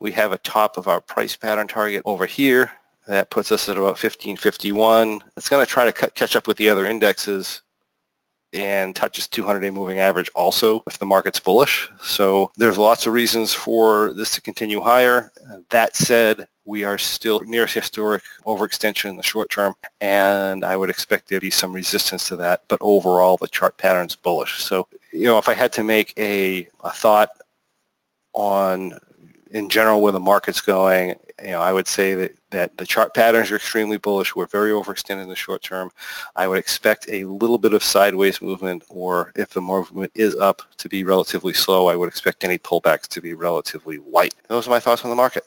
We have a top of our price pattern target over here. That puts us at about 1551. It's going to try to cut, catch up with the other indexes and touches 200-day moving average also if the market's bullish. So there's lots of reasons for this to continue higher. That said, we are still near historic overextension in the short term, and I would expect there to be some resistance to that. But overall, the chart pattern's bullish. So, you know, if I had to make a, a thought on in general where the market's going, you know, I would say that, that the chart patterns are extremely bullish. We're very overextended in the short term. I would expect a little bit of sideways movement, or if the movement is up, to be relatively slow. I would expect any pullbacks to be relatively light. Those are my thoughts on the market.